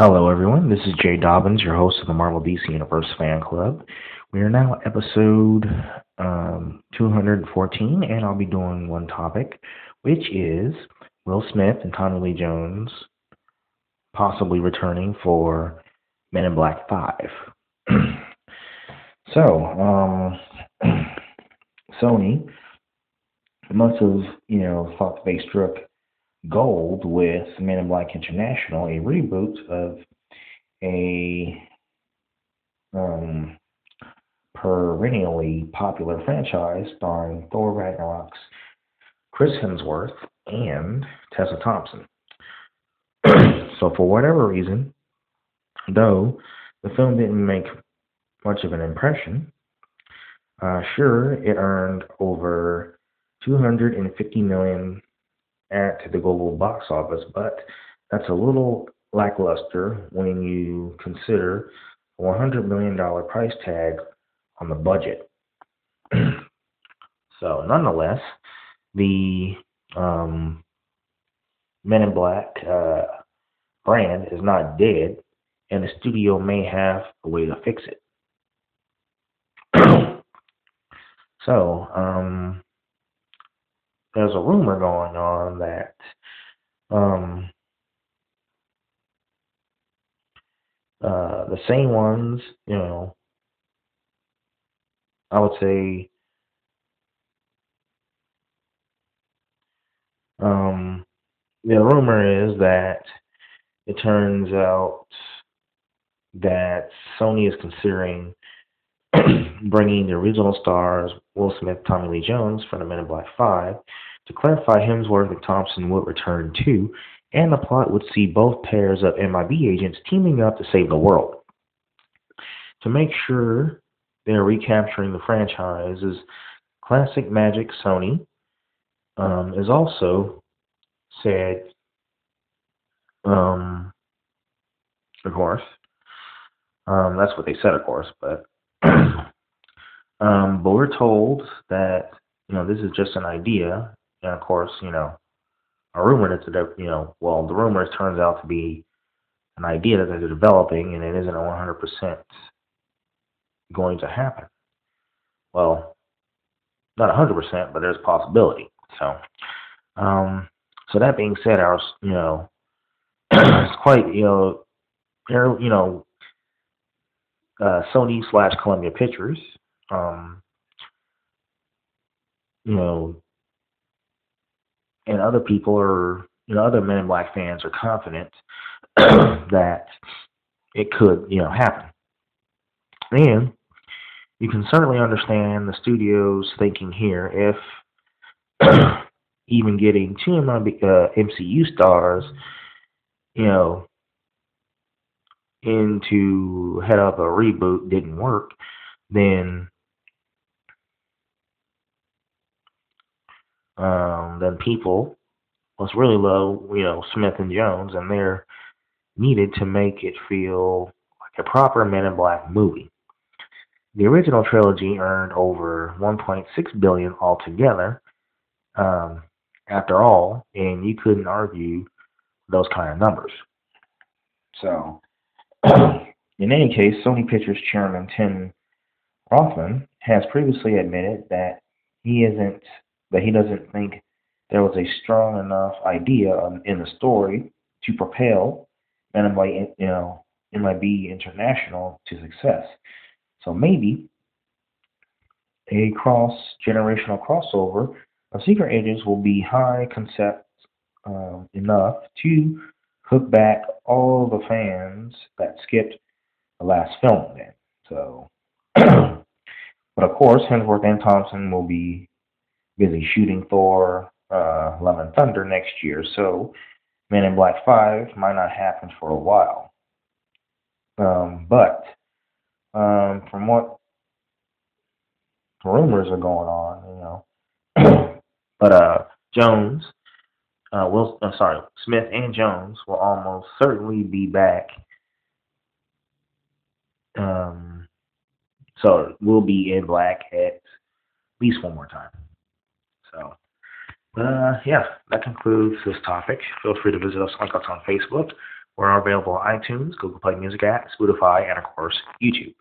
Hello, everyone. This is Jay Dobbins, your host of the Marvel DC Universe Fan Club. We are now episode um, 214, and I'll be doing one topic, which is Will Smith and Tommy Lee Jones possibly returning for Men in Black 5. so, um, Sony must have, you know, thought they struck gold with Men in Black International, a reboot of a um, perennially popular franchise starring Thor Ragnarok's Chris Hemsworth and Tessa Thompson. so, for whatever reason, though the film didn't make much of an impression, uh, sure, it earned over 250 million at the global box office, but that's a little lackluster when you consider a $100 million price tag on the budget. so, nonetheless, the um, Men in Black uh, brand is not dead, and the studio may have a way to fix it. so, um, there's a rumor going on that um, uh, the same ones, you know, I would say, um, the rumor is that it turns out that Sony is considering bringing the original stars Will Smith, Tommy Lee Jones from the Men in Black 5 to clarify Hemsworth and Thompson would return too, and the plot would see both pairs of MIB agents teaming up to save the world. To make sure they're recapturing the franchise's classic magic Sony um, is also said, um, of course, um, that's what they said, of course, but um, but we're told that you know this is just an idea, and of course, you know, a rumor that's a you know, well, the rumor turns out to be an idea that they're developing, and it isn't a 100% going to happen. Well, not 100%, but there's possibility. So, um, so that being said, our you know, it's quite you know, you know, uh, Sony slash Columbia Pictures. Um, you know, and other people are, you know, other Men in Black fans are confident that it could, you know, happen. And you can certainly understand the studio's thinking here if even getting two uh, MCU stars, you know, into head up a reboot didn't work, then um, then people was really low, you know, Smith and Jones, and they're needed to make it feel like a proper Men in Black movie. The original trilogy earned over 1.6 billion altogether. Um, after all, and you couldn't argue those kind of numbers. So, in any case, Sony Pictures chairman Tom Rothman has previously admitted that he isn't that he doesn't think there was a strong enough idea in the story to propel MIB, you know, MIB International to success. So maybe a cross generational crossover of secret agents will be high concept um, enough to hook back all the fans that skipped the last film then. So, but of course, Hemsworth and Thompson will be busy shooting Thor uh, Love and Thunder next year, so Men in Black 5 might not happen for a while. Um, but um, from what rumors are going on, you know, but uh, Jones uh, Will, I'm sorry, Smith and Jones will almost certainly be back. Um, so we'll be in black at least one more time. So, uh, yeah, that concludes this topic. Feel free to visit us like us on Facebook We're available on iTunes, Google Play Music app, Spotify, and of course, YouTube.